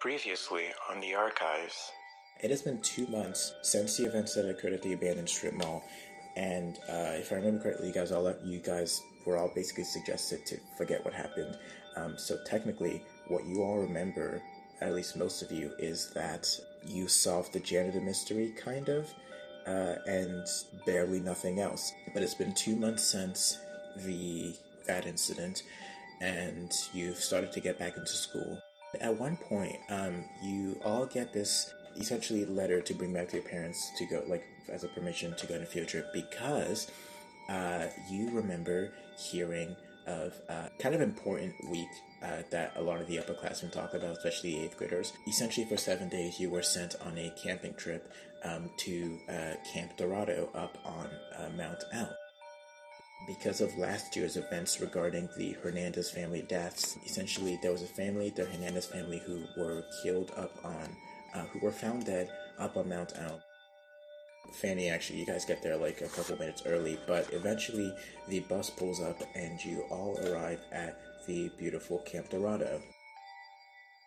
Previously on the archives. It has been two months since the events that occurred at the abandoned strip mall, and uh, if I remember correctly, you guys all you guys were all basically suggested to forget what happened. Um, so technically, what you all remember, at least most of you, is that you solved the janitor mystery, kind of, uh, and barely nothing else. But it's been two months since the that incident, and you've started to get back into school. At one point, um, you all get this essentially letter to bring back to your parents to go, like, as a permission to go on a field trip because uh, you remember hearing of uh, kind of important week uh, that a lot of the upperclassmen talk about, especially eighth graders. Essentially, for seven days, you were sent on a camping trip um, to uh, Camp Dorado up on uh, Mount Elm because of last year's events regarding the Hernandez family deaths. Essentially, there was a family, the Hernandez family, who were killed up on, uh, who were found dead up on Mount Elm. Fanny, actually, you guys get there like a couple minutes early, but eventually the bus pulls up and you all arrive at the beautiful Camp Dorado.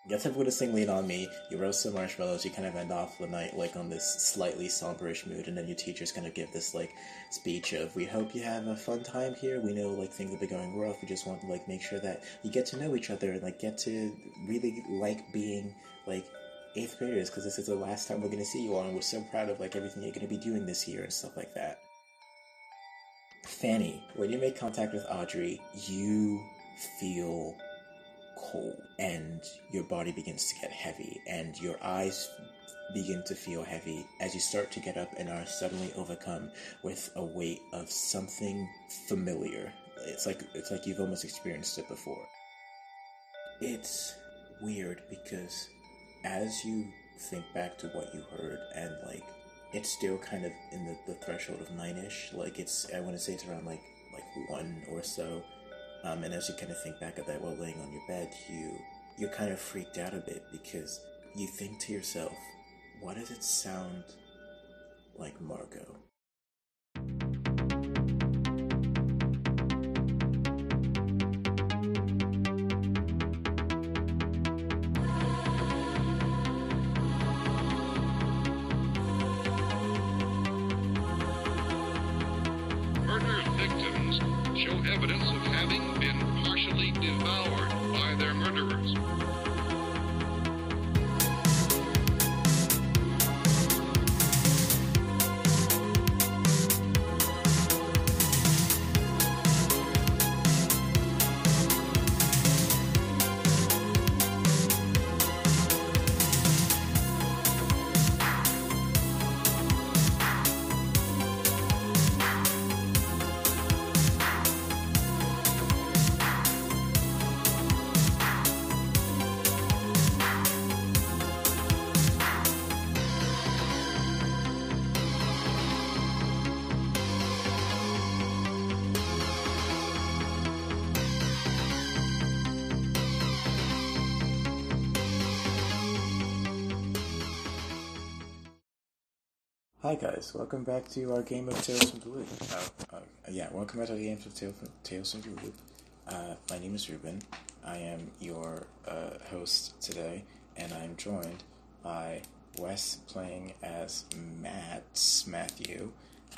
Guess everyone is sing Lean on Me. You roast some marshmallows. You kind of end off the night like on this slightly somberish mood, and then your teacher's gonna give this like speech of, "We hope you have a fun time here. We know like things have been going rough. We just want to like make sure that you get to know each other and like get to really like being like eighth graders because this is the last time we're gonna see you all, and we're so proud of like everything you're gonna be doing this year and stuff like that." Fanny, when you make contact with Audrey, you feel cold and your body begins to get heavy and your eyes begin to feel heavy as you start to get up and are suddenly overcome with a weight of something familiar. It's like it's like you've almost experienced it before. It's weird because as you think back to what you heard and like it's still kind of in the, the threshold of nine-ish like it's i want to say it's around like like one or so um, and as you kind of think back at that while laying on your bed, you you're kind of freaked out a bit because you think to yourself, "What does it sound like, Margot?" Hi guys, welcome back to our game of Tales from the Loop. Uh, uh, yeah, welcome back to the game of Tales from, Tales from the Loop. Uh, my name is Ruben. I am your uh, host today, and I'm joined by Wes playing as Matt Matthew,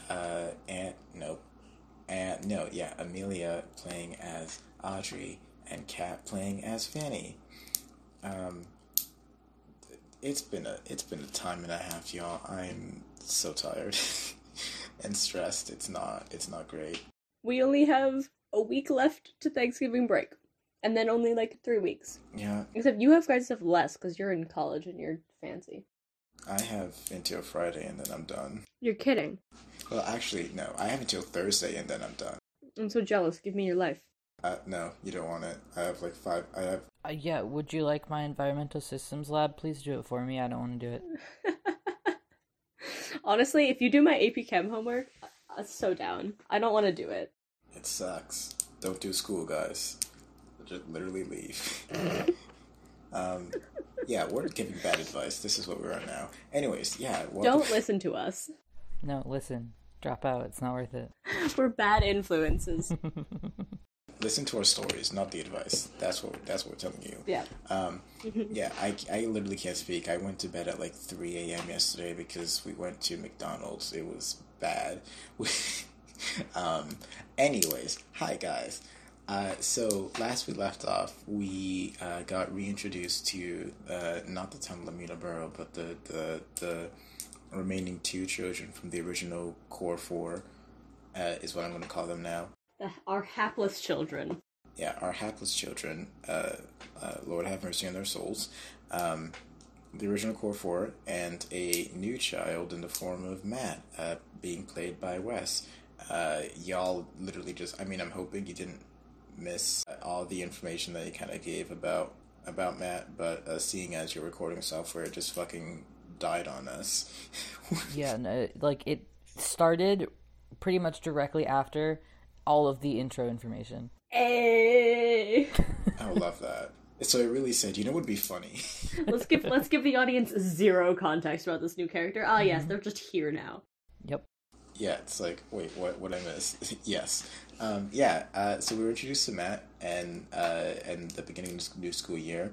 uh, and no, and no, yeah, Amelia playing as Audrey, and Kat playing as Fanny. Um, it's been a it's been a time and a half, y'all. I'm so tired and stressed. It's not it's not great. We only have a week left to Thanksgiving break, and then only like three weeks. Yeah, Except you have guys have less because you're in college and you're fancy. I have until Friday and then I'm done. You're kidding. Well, actually, no. I have until Thursday and then I'm done. I'm so jealous. Give me your life. Uh, no, you don't want it. I have like five. I have. Uh, yeah, would you like my environmental systems lab? Please do it for me. I don't want to do it. Honestly, if you do my AP Chem homework, I'm so down. I don't want to do it. It sucks. Don't do school, guys. Just literally leave. um, yeah, we're giving bad advice. This is what we're on now. Anyways, yeah. Welcome. Don't listen to us. No, listen. Drop out. It's not worth it. We're bad influences. listen to our stories, not the advice. That's what that's what we're telling you. Yeah. Um, yeah, I, I literally can't speak. I went to bed at like 3 a.m. yesterday because we went to McDonald's. It was bad. um, anyways, hi guys. Uh, so last we left off, we uh, got reintroduced to uh, not the town Lamina Borough, but the, the the remaining two children from the original core four uh, is what I'm going to call them now. The, our hapless children. Yeah, our hapless children. Uh, uh, Lord have mercy on their souls. Um, the original core four and a new child in the form of Matt, uh, being played by Wes. Uh, y'all literally just. I mean, I'm hoping you didn't miss all the information that you kind of gave about about Matt, but uh, seeing as your recording software just fucking died on us. Yeah, no, like it started pretty much directly after all of the intro information. Hey. I love that. So it really said, you know, what would be funny. let's give let's give the audience zero context about this new character. Ah, yes, they're just here now. Yep. yeah, it's like, wait, what? What I miss? yes, um, yeah. Uh, so we were introduced to Matt, and uh, and the beginning of the new school year,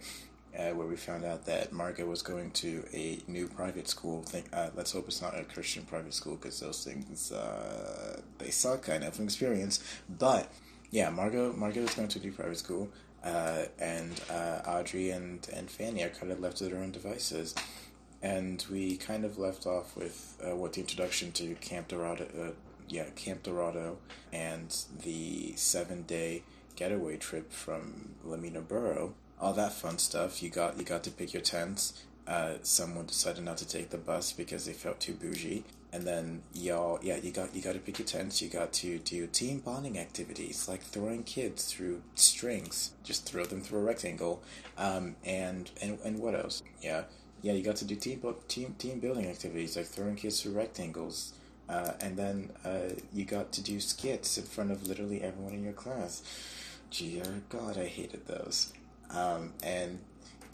uh, where we found out that Margot was going to a new private school. Think, uh, let's hope it's not a Christian private school because those things uh, they suck. I know from experience, but yeah, Margot Margot is going to a new private school. Uh, and uh, Audrey and, and Fanny are kind of left to their own devices. And we kind of left off with uh, what the introduction to Camp Dorado, yeah, Camp Dorado, and the seven-day getaway trip from Lamina Borough. All that fun stuff. You got you got to pick your tents. Uh, someone decided not to take the bus because they felt too bougie, and then y'all, yeah, you got you got to pick your tents. You got to do team bonding activities like throwing kids through strings. Just throw them through a rectangle. Um, and and and what else? Yeah, yeah, you got to do team team team building activities like throwing kids through rectangles. Uh, and then uh, you got to do skits in front of literally everyone in your class. Gee, oh God, I hated those. Um, and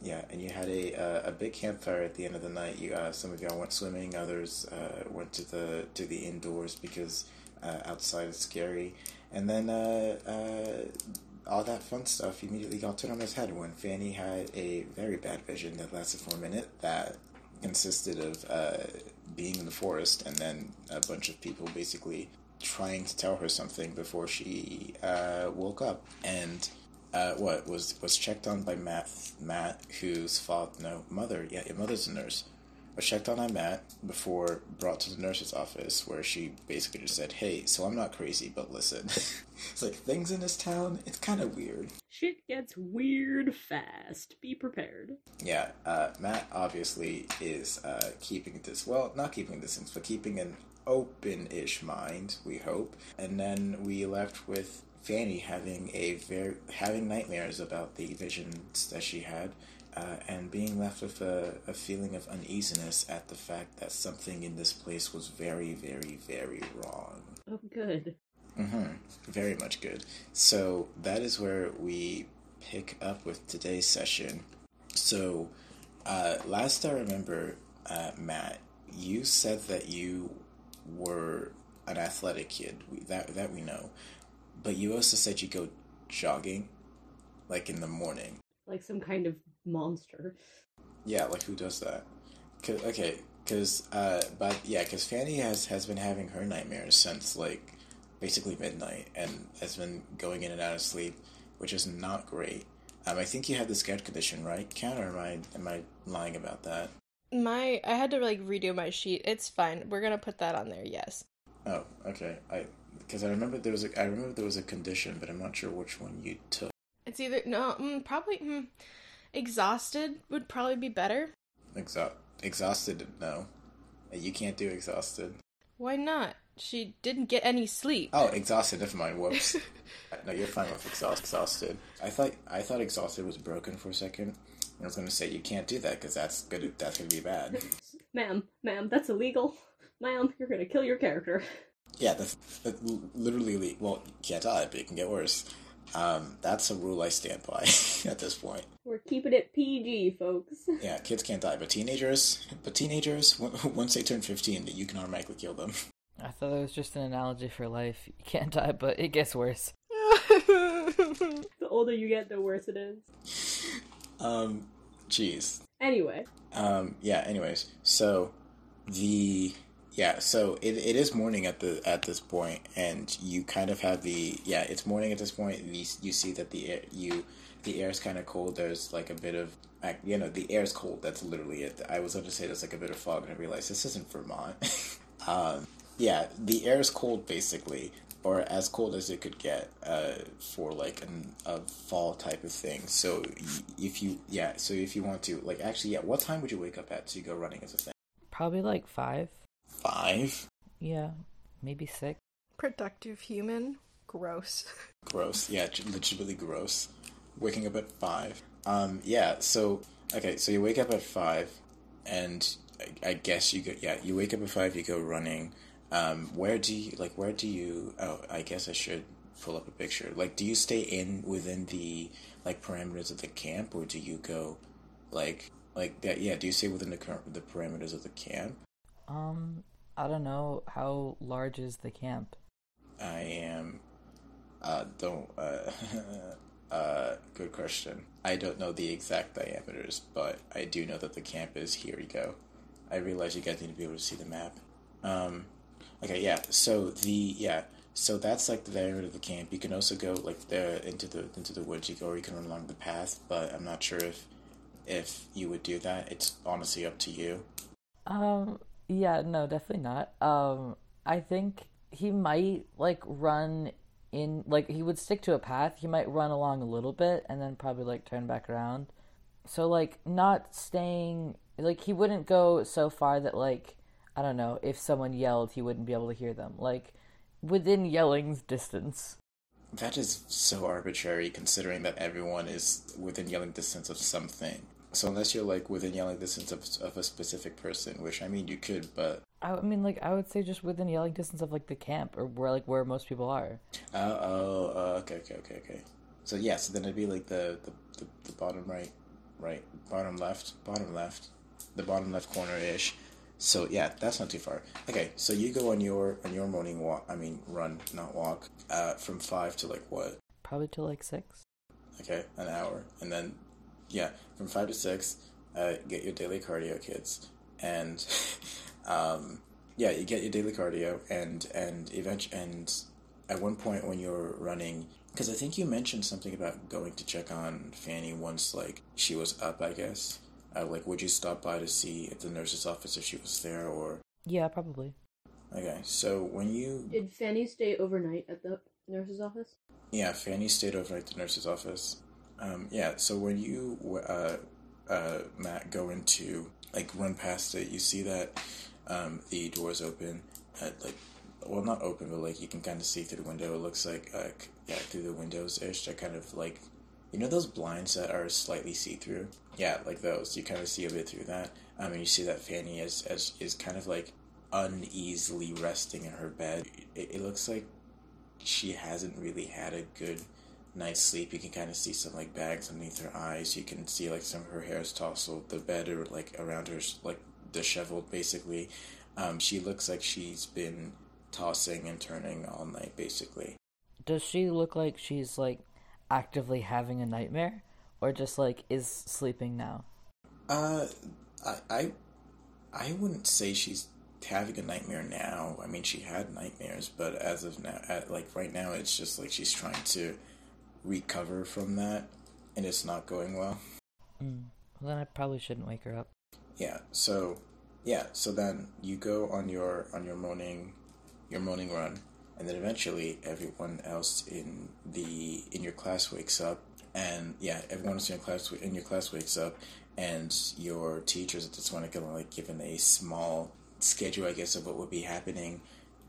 yeah, and you had a uh, a big campfire at the end of the night. You uh, some of y'all went swimming, others uh, went to the to the indoors because uh, outside is scary. And then uh, uh, all that fun stuff immediately got turned on its head when Fanny had a very bad vision that lasted for a minute that consisted of being in the forest and then a bunch of people basically trying to tell her something before she woke up and uh, what was was checked on by Matt Matt whose father no mother yeah your mother's a nurse was checked on by Matt before brought to the nurse's office where she basically just said hey so I'm not crazy but listen it's like things in this town it's kind of weird Shit gets weird fast. Be prepared. Yeah, uh, Matt obviously is uh, keeping this, well, not keeping distance, but keeping an open ish mind, we hope. And then we left with Fanny having a very, having nightmares about the visions that she had. Uh, and being left with a, a feeling of uneasiness at the fact that something in this place was very, very, very wrong. Oh, good. Mm-hmm. Very much good. So that is where we pick up with today's session. So, uh, last I remember, uh, Matt, you said that you were an athletic kid. We, that that we know, but you also said you go jogging, like in the morning. Like some kind of monster. Yeah, like who does that? 'Cause- okay, because uh, but yeah, because Fanny has has been having her nightmares since like basically midnight, and has been going in and out of sleep, which is not great. Um, I think you had the scared condition, right, Ken, or am I am I lying about that? My I had to like redo my sheet. It's fine. We're gonna put that on there. Yes. Oh, okay. I because I remember there was a I remember there was a condition, but I'm not sure which one you took. It's either no, mm, probably mm, exhausted would probably be better. Exa- exhausted? No, you can't do exhausted. Why not? She didn't get any sleep. Oh, exhausted. Never mind. Whoops. no, you're fine with exhaust, exhausted. I thought I thought exhausted was broken for a second. I was going to say you can't do that because that's good. That's going to be bad. Ma'am, ma'am, that's illegal. Ma'am, you're gonna kill your character. Yeah, that's, that's literally well, you can't die, but it can get worse. Um, that's a rule I stand by at this point. We're keeping it PG, folks. Yeah, kids can't die, but teenagers, but teenagers, w- once they turn fifteen, you can automatically kill them. I thought it was just an analogy for life. You can't die, but it gets worse. The older you get, the worse it is. Um, jeez. Anyway, Um, yeah. Anyways, so the yeah, so it, it is morning at the at this point, and you kind of have the yeah, it's morning at this point. You, you see that the air you the air is kind of cold. There's like a bit of you know the air is cold. That's literally it. I was going to say there's like a bit of fog, and I realized this isn't Vermont. um, yeah, the air is cold basically, or as cold as it could get uh, for like an, a fall type of thing. So if you yeah, so if you want to like actually yeah, what time would you wake up at to go running as a thing? Probably like five. Five. Yeah, maybe six. Productive human. Gross. Gross. Yeah, j- legitimately gross. Waking up at five. Um. Yeah. So okay. So you wake up at five, and I, I guess you go. Yeah, you wake up at five. You go running. Um. Where do you like? Where do you? Oh, I guess I should pull up a picture. Like, do you stay in within the like parameters of the camp, or do you go, like, like that? Yeah. Do you stay within the cur- the parameters of the camp? Um, I don't know how large is the camp. I am. Uh, don't. Uh, uh, good question. I don't know the exact diameters, but I do know that the camp is here. You go. I realize you guys need to be able to see the map. Um, okay, yeah. So the yeah. So that's like the diameter of the camp. You can also go like the into the into the woods. You go, or you can run along the path. But I'm not sure if if you would do that. It's honestly up to you. Um, yeah, no, definitely not. Um, I think he might like run in like he would stick to a path. He might run along a little bit and then probably like turn back around. So like not staying like he wouldn't go so far that like I don't know, if someone yelled he wouldn't be able to hear them. Like within yelling's distance. That is so arbitrary considering that everyone is within yelling distance of something. So unless you're like within yelling distance of, of a specific person, which I mean you could, but I I mean like I would say just within yelling distance of like the camp or where like where most people are. oh, oh, oh okay, okay, okay, okay. So yeah, so then it'd be like the, the, the, the bottom right, right, bottom left, bottom left, the bottom left corner ish. So yeah, that's not too far. Okay, so you go on your on your morning walk. I mean, run, not walk. Uh, from five to like what? Probably till like six. Okay, an hour, and then yeah, from five to six, uh, get your daily cardio, kids, and um, yeah, you get your daily cardio, and and event and at one point when you're running, because I think you mentioned something about going to check on Fanny once like she was up, I guess. Uh, like, would you stop by to see at the nurse's office if she was there, or Yeah, probably. okay? So when you did Fanny stay overnight at the nurse's office? Yeah, Fanny stayed overnight at the nurse's office. Um, yeah, so when you, uh, uh, Matt, go into, like, run past it, you see that um, the door's open, at, like, well, not open, but, like, you can kind of see through the window. It looks like, uh, yeah, through the windows-ish, they're kind of, like, you know those blinds that are slightly see-through? Yeah, like those. You kind of see a bit through that. Um, and you see that Fanny is, is, is kind of, like, uneasily resting in her bed. It, it looks like she hasn't really had a good night's sleep. You can kind of see some like bags underneath her eyes. You can see like some of her hair is tousled. The bed or like around her is, like disheveled basically. Um, she looks like she's been tossing and turning all night basically. Does she look like she's like actively having a nightmare or just like is sleeping now? Uh, I I, I wouldn't say she's having a nightmare now. I mean, she had nightmares, but as of now, at, like right now, it's just like she's trying to recover from that, and it's not going well. Mm. Well, then I probably shouldn't wake her up. Yeah. So, yeah. So then you go on your on your morning, your morning run, and then eventually everyone else in the in your class wakes up, and yeah, everyone else in your class in your class wakes up, and your teachers at this point are kind of like given a small schedule, I guess, of what would be happening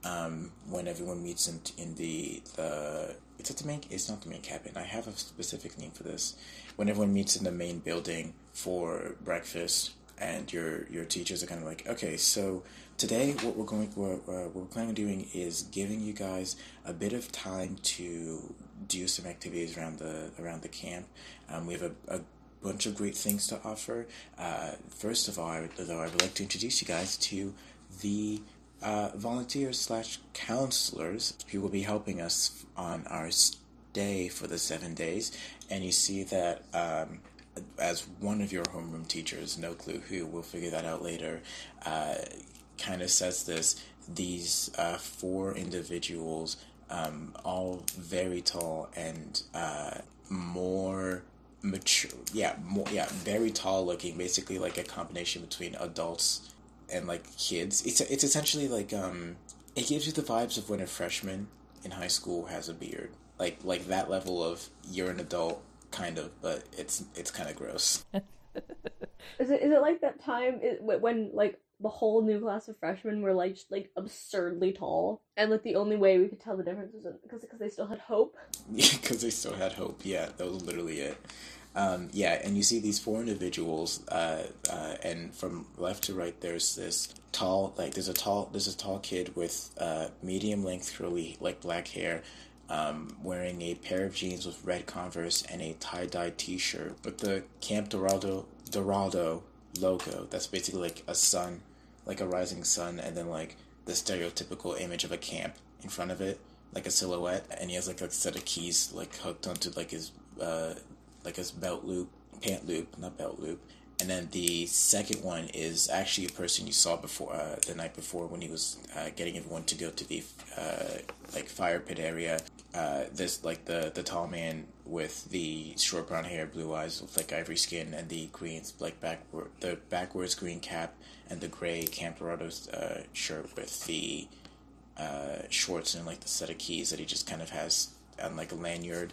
um, when everyone meets in in the the it's at the main it's not the main cabin. I have a specific name for this. When everyone meets in the main building for breakfast, and your your teachers are kind of like, okay, so today what we're going what, uh, what we're planning on doing is giving you guys a bit of time to do some activities around the around the camp. Um, we have a, a bunch of great things to offer. Uh, first of all, I though, I would like to introduce you guys to the uh, volunteers slash counselors who will be helping us on our stay for the seven days, and you see that um, as one of your homeroom teachers, no clue who, we'll figure that out later, uh, kind of says this. These uh, four individuals, um, all very tall and uh, more mature, yeah, more, yeah, very tall looking, basically like a combination between adults and like kids. It's it's essentially like um, it gives you the vibes of when a freshman in high school has a beard, like like that level of you're an adult kind of, but it's it's kind of gross. Is it is it like that time when like the whole new class of freshmen were like just, like absurdly tall, and like the only way we could tell the difference was because because they still had hope. because they still had hope. Yeah, that was literally it. Um, yeah, and you see these four individuals, uh, uh, and from left to right, there's this tall, like there's a tall, there's a tall kid with uh, medium length curly, like black hair, um, wearing a pair of jeans with red Converse and a tie dye T-shirt with the Camp Dorado Dorado logo. That's basically like a sun, like a rising sun, and then like the stereotypical image of a camp in front of it, like a silhouette, and he has like a set of keys like hooked onto like his uh like a belt loop, pant loop, not belt loop. And then the second one is actually a person you saw before uh, the night before when he was uh, getting everyone to go to the uh, like fire pit area. Uh, this like the the tall man with the short brown hair, blue eyes, with like ivory skin, and the green like backward the backwards green cap and the gray Camp Dorado's uh, shirt with the uh, shorts and like the set of keys that he just kind of has on like a lanyard.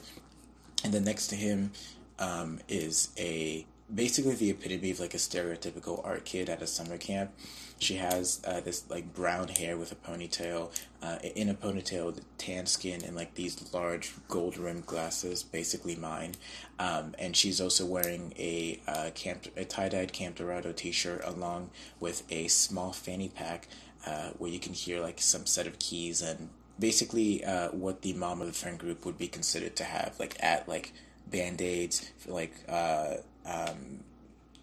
And then next to him um, is a basically the epitome of like a stereotypical art kid at a summer camp. She has uh, this like brown hair with a ponytail, uh, in a ponytail, tan skin, and like these large gold rimmed glasses, basically mine. Um, and she's also wearing a uh, camp a tie dyed Camp Dorado t shirt along with a small fanny pack uh, where you can hear like some set of keys and basically uh, what the mom of the friend group would be considered to have like at like band-aids like uh um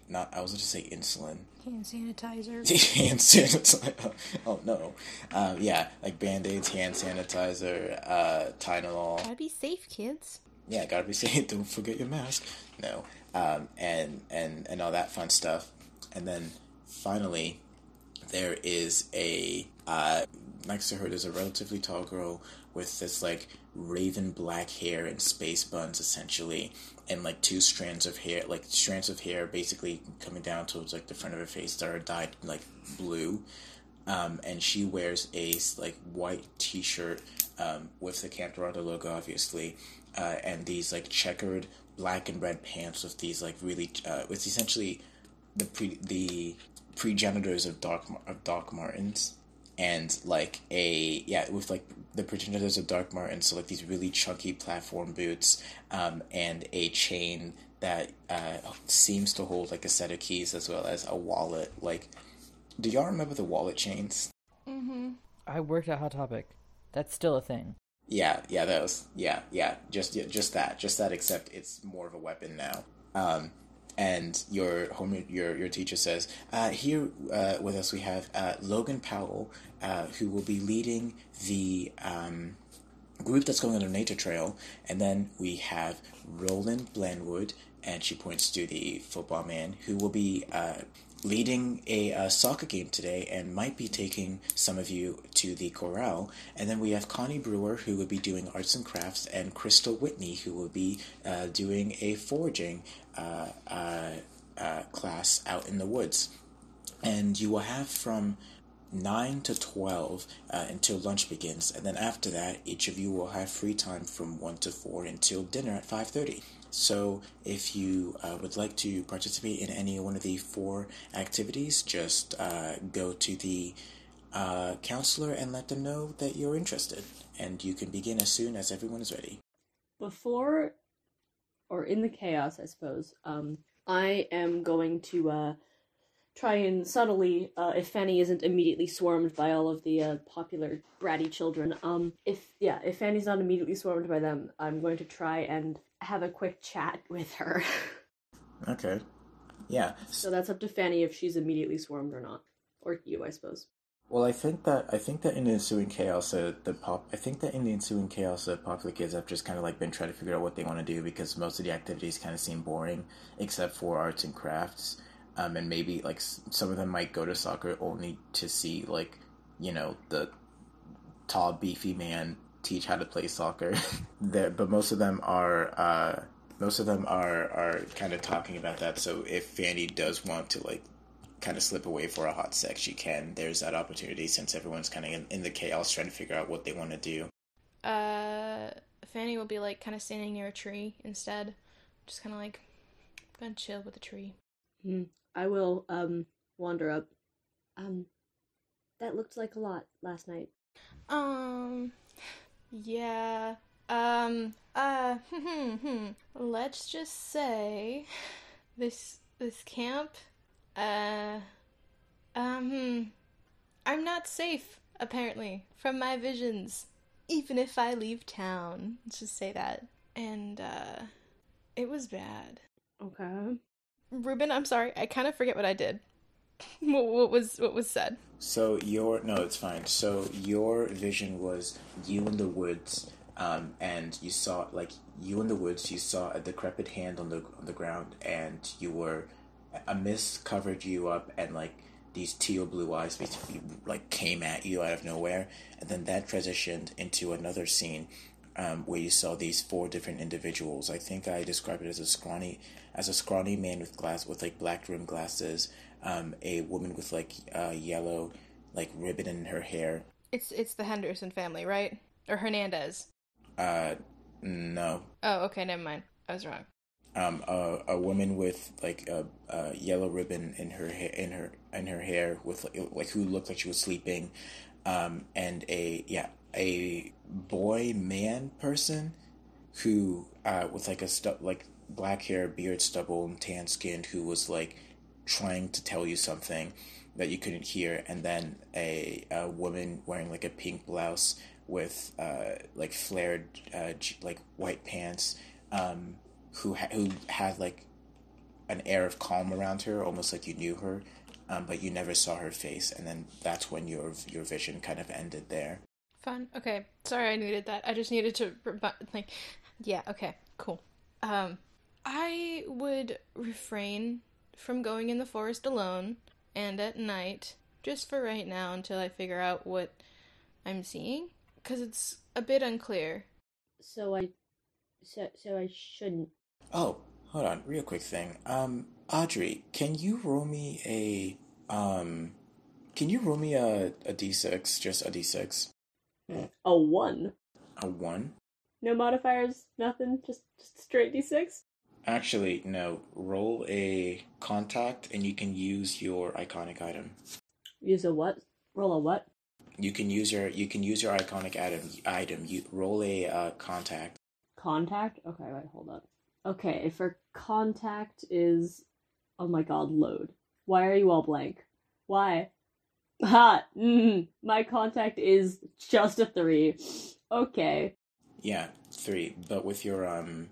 not i was going to say insulin Hand sanitizer. hand sanitizer oh no uh, yeah like band-aids hand sanitizer uh tylenol Gotta be safe, kids. yeah, gotta be safe. Don't forget your mask. No, um, and and and all that fun stuff. And then finally, there is a uh, next to her. There's a relatively tall girl with this like raven black hair and space buns, essentially, and like two strands of hair, like strands of hair, basically coming down towards like the front of her face that are dyed like blue. Um, and she wears a like white T-shirt um, with the Camp Dorado logo, obviously, uh, and these like checkered black and red pants with these like really uh, with essentially the pre the progenitors of Doc of Doc Martens, and like a yeah with like the progenitors of Doc Martens, so like these really chunky platform boots, um, and a chain that uh, seems to hold like a set of keys as well as a wallet, like. Do y'all remember the wallet chains? Mm-hmm. I worked at Hot Topic. That's still a thing. Yeah, yeah, those. Yeah, yeah, just yeah, just that, just that. Except it's more of a weapon now. Um, and your home, your your teacher says, uh, here uh, with us we have uh, Logan Powell, uh, who will be leading the um, group that's going on a nature trail, and then we have Roland Blandwood, and she points to the football man who will be uh, leading a uh, soccer game today and might be taking some of you to the corral. And then we have Connie Brewer who will be doing arts and crafts, and Crystal Whitney who will be uh, doing a foraging uh, uh, uh, class out in the woods. And you will have from 9 to 12 uh, until lunch begins and then after that each of you will have free time from 1 to 4 until dinner at 5.30 so if you uh, would like to participate in any one of the four activities just uh, go to the uh, counselor and let them know that you're interested and you can begin as soon as everyone is ready Before or in the chaos, I suppose. Um, I am going to uh try and subtly, uh, if Fanny isn't immediately swarmed by all of the uh, popular bratty children, um, if yeah, if Fanny's not immediately swarmed by them, I'm going to try and have a quick chat with her. okay yeah so that's up to Fanny if she's immediately swarmed or not, or you, I suppose. Well, I think that I think that in the ensuing chaos, uh, the pop. I think that in the ensuing chaos, uh, popular kids have just kind of like been trying to figure out what they want to do because most of the activities kind of seem boring, except for arts and crafts. Um, and maybe like s- some of them might go to soccer only to see like, you know, the tall, beefy man teach how to play soccer. there, but most of them are. Uh, most of them are are kind of talking about that. So if Fanny does want to like kind of slip away for a hot sec, she can. There's that opportunity since everyone's kind of in, in the chaos trying to figure out what they want to do. Uh, Fanny will be like kind of standing near a tree instead, just kind of like gonna chill with the tree. I will um wander up. Um, that looked like a lot last night. Um, yeah. Um, uh, let's just say this this camp, uh, um, hmm, I'm not safe apparently from my visions, even if I leave town. Let's just say that. And uh, it was bad. Okay. Ruben, I'm sorry, I kind of forget what I did. what, what was what was said? So your no, it's fine. So your vision was you in the woods, um, and you saw like you in the woods. You saw a decrepit hand on the on the ground, and you were a mist covered you up, and like these teal blue eyes basically like came at you out of nowhere, and then that transitioned into another scene. Um, where you saw these four different individuals. I think I described it as a scrawny, as a scrawny man with glass with like black rimmed glasses, um, a woman with like uh, yellow like ribbon in her hair. It's it's the Henderson family, right? Or Hernandez. Uh, no. Oh, okay, never mind. I was wrong. Um, a, a woman with like a, a yellow ribbon in her hair, in her in her hair, with like, like who looked like she was sleeping, um, and a yeah a boy man person who uh with like a stu- like black hair, beard, stubble, and tan skinned who was like trying to tell you something that you couldn't hear, and then a, a woman wearing like a pink blouse with uh, like flared uh, like white pants, um, who ha- who had like an air of calm around her, almost like you knew her, um, but you never saw her face, and then that's when your your vision kind of ended there. Fun. Okay. Sorry, I needed that. I just needed to like, yeah. Okay. Cool. Um, I would refrain from going in the forest alone and at night, just for right now until I figure out what I'm seeing, because it's a bit unclear. So I, so so I shouldn't. Oh, hold on, real quick thing. Um, Audrey, can you roll me a um, can you roll me a a d6, just a d6, A one. a one? No modifiers. Nothing. Just just straight d six. Actually, no. Roll a contact, and you can use your iconic item. Use a what? Roll a what? You can use your you can use your iconic item. Item. You roll a uh, contact. Contact. Okay, wait, hold up. Okay, for contact is, oh my god, load. Why are you all blank? Why? Ha! Mm, my contact is just a three. Okay. Yeah, three. But with your um,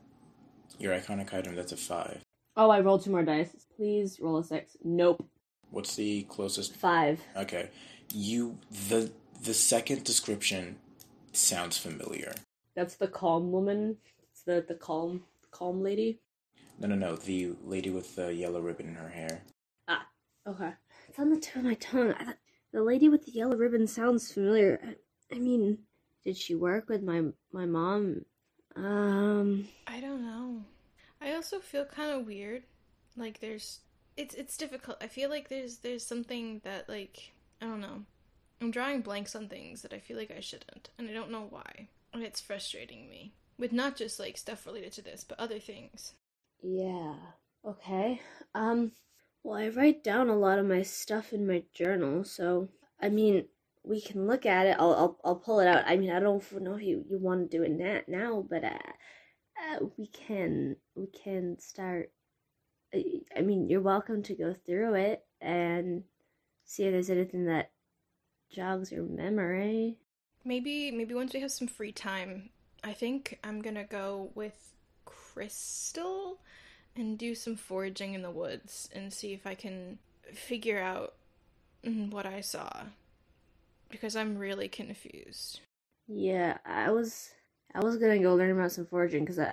your iconic item, that's a five. Oh, I rolled two more dice. Please roll a six. Nope. What's the closest? Five. Okay, you the the second description sounds familiar. That's the calm woman. It's the the calm calm lady. No, no, no. The lady with the yellow ribbon in her hair. Ah. Okay. It's on the tip of my tongue. I thought the lady with the yellow ribbon sounds familiar. I, I mean, did she work with my my mom? Um. I don't know. I also feel kind of weird. Like there's it's it's difficult. I feel like there's there's something that like I don't know. I'm drawing blanks on things that I feel like I shouldn't, and I don't know why. And it's frustrating me. With not just like stuff related to this, but other things. Yeah. Okay. Um. Well, I write down a lot of my stuff in my journal, so I mean, we can look at it. I'll I'll, I'll pull it out. I mean, I don't know if you, you want to do it na- now, but uh, uh, we can we can start. I- I mean, you're welcome to go through it and see if there's anything that jogs your memory. Maybe maybe once we have some free time, I think I'm gonna go with Crystal and do some foraging in the woods and see if I can figure out mm, what I saw. Because I'm really confused. Yeah, I was I was gonna go learn about some foraging because I,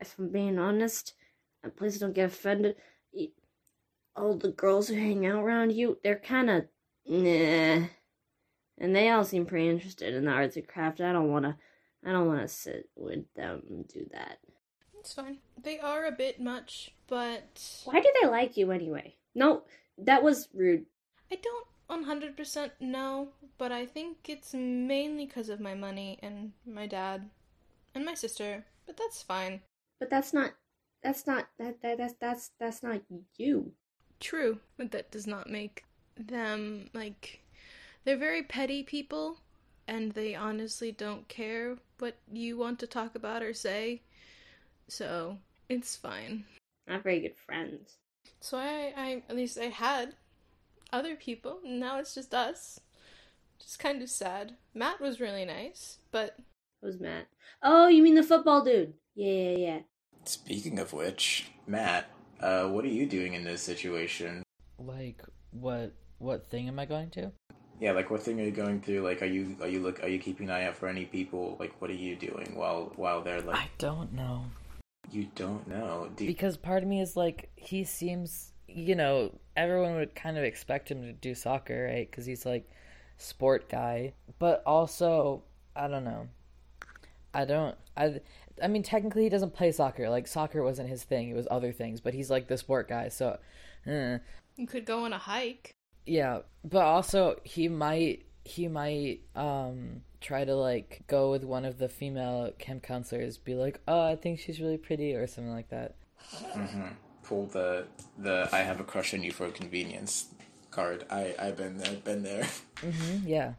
if I'm being honest, and please don't get offended. All the girls who hang out around you, they're kind of nah, and they all seem pretty interested in the arts and craft. I don't wanna, I don't wanna sit with them and do that. It's fine. They are a bit much, but Why do they like you anyway? No, that was rude. I don't 100% no, but I think it's mainly because of my money and my dad and my sister, but that's fine. But that's not, that's not that that that's that's that's not you. True, but that does not make them like they're very petty people and they honestly don't care what you want to talk about or say. So, it's fine. Not very good friends. So I, I at least I had other people, and now it's just us. Just kind of sad. Matt was really nice, but It was Matt? Oh, you mean the football dude? Yeah, yeah, yeah. Speaking of which, Matt, uh, what are you doing in this situation? Like what what thing am I going to? Yeah, like what thing are you going through? Like, are you are you look are you keeping an eye out for any people? Like, what are you doing while while they're like I don't know. you don't know? Do you, Because part of me is like he seems, you know, everyone would kind of expect him to do soccer, right? Cuz he's like sport guy, but also I don't know. I don't I I mean technically he doesn't play soccer. Like soccer wasn't his thing. It was other things, but he's like the sport guy. So eh. you could go on a hike. Yeah, but also he might he might um try to like go with one of the female camp counselors, be like, "Oh, I think she's really pretty" or something like that. Mhm. Pull the the I have a crush on you for convenience card? I I've been there, been there. hmm Yeah.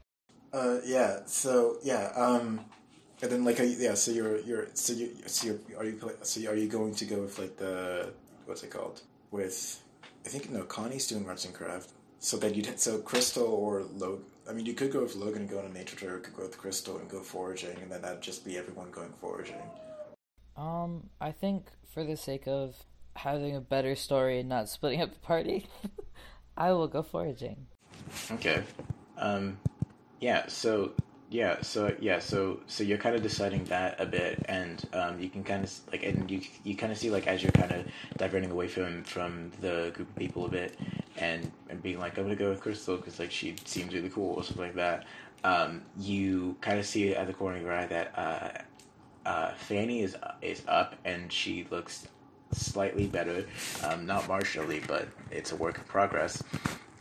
Uh, yeah. So yeah. Um, and then like, yeah. So you're you're so you so you're, are you pla- so are you going to go with like the what's it called with I think no Connie's doing arts and craft. So then you'd so Crystal or Logan. I mean, you could go with Logan and go on a nature tour. or Could go with Crystal and go foraging, and then that'd just be everyone going foraging. Um, I think for the sake of having a better story and not splitting up the party, I will go foraging. Okay. Um, yeah. So yeah. So yeah. So so you're kind of deciding that a bit, and um, you can kind of like, and you you kind of see like as you're kind of diverting away from from the group of people a bit, and and being like, I'm gonna go with Crystal because like she seems really cool or something like that. Um, you kind of see at the corner of your eye that uh, uh, Fanny is is up and she looks slightly better, um, not marginally, but it's a work in progress.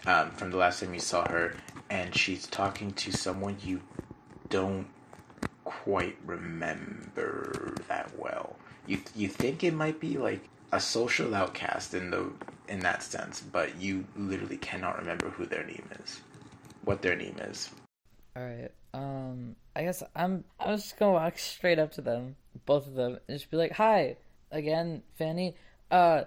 Um, from the last time you saw her, and she's talking to someone you don't quite remember that well. You you think it might be like a social outcast in the in that sense, but you literally cannot remember who their name is, what their name is. All right. Um, I guess I'm. I was just gonna walk straight up to them, both of them, and just be like, "Hi, again, Fanny. Uh,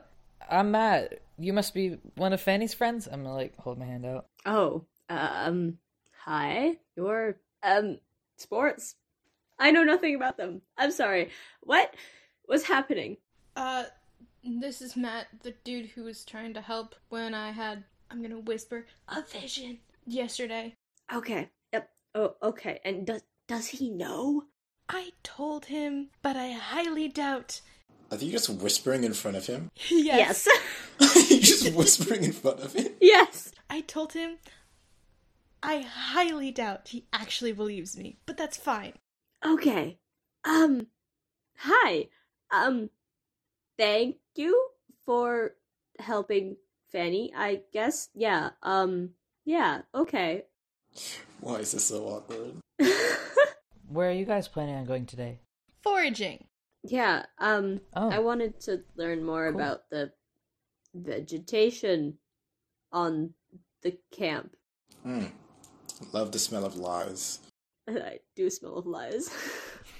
I'm Matt. You must be one of Fanny's friends." I'm gonna like hold my hand out. Oh, um, hi. You're, um, sports. I know nothing about them. I'm sorry. What was happening? Uh, this is Matt, the dude who was trying to help when I had, I'm gonna whisper, a vision yesterday. Okay. Yep. Oh, okay. And does does he know? I told him, but I highly doubt. Are you just whispering in front of him? yes. You're just whispering in front of him. yes. I told him, I highly doubt he actually believes me, but that's fine. Okay. Um. Hi. Um. Thank you for helping Fanny. I guess. Yeah. Um. Yeah. Okay. Why is this so awkward? Where are you guys planning on going today? Foraging. Yeah. Um. Oh, I wanted to learn more Cool. about the vegetation on the camp. Hmm. Love the smell of lies. I do smell of lies.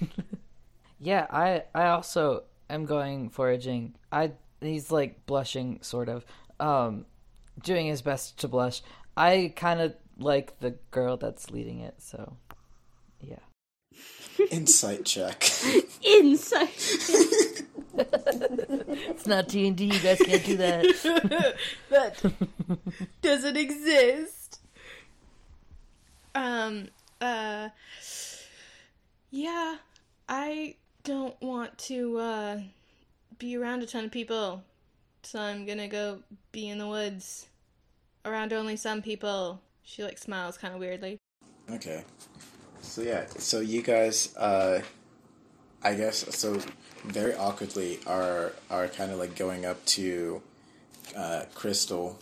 yeah. I I also am going foraging. I he's like blushing, sort of. Um, doing his best to blush. I kind of like the girl that's leading it, so yeah. Insight check. Insight. It's not D and D. You guys can't do that. that doesn't exist. Um, uh, yeah, I don't want to, uh, be around a ton of people, so I'm gonna go be in the woods around only some people. She, like, smiles kind of weirdly. Okay. So yeah, so you guys, uh, I guess, so very awkwardly are are kind of like going up to uh, Crystal,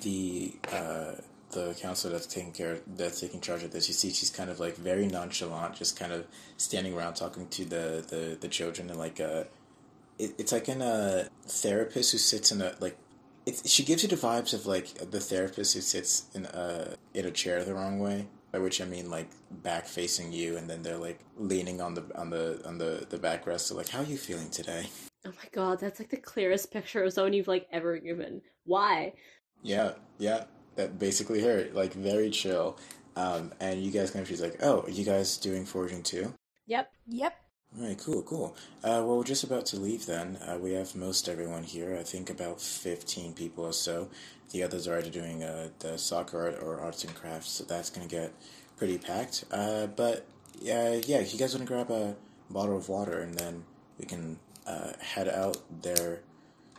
the uh, the counselor that's taking care that's taking charge of this. You see, she's kind of like very nonchalant, just kind of standing around talking to the the, the children and like uh, it, it's like in a therapist who sits in a like. It, she gives you the vibes of like the therapist who sits in a in a chair the wrong way by which I mean like back facing you, and then they're like leaning on the on the on the the backrest. So like, how are you feeling today? Oh my god, that's like the clearest picture of someone you've like ever given. Why? Yeah, yeah, that basically her. Like very chill. Um, and you guys kind of she's like, oh, are you guys doing foraging too? Yep. Yep. All right, cool, cool. Uh, well, we're just about to leave then. Uh, we have most everyone here. I think about 15 people or so. The others are either doing uh, the soccer art or arts and crafts, so that's going to get pretty packed. Uh, but yeah, yeah, you guys want to grab a bottle of water and then we can uh, head out. There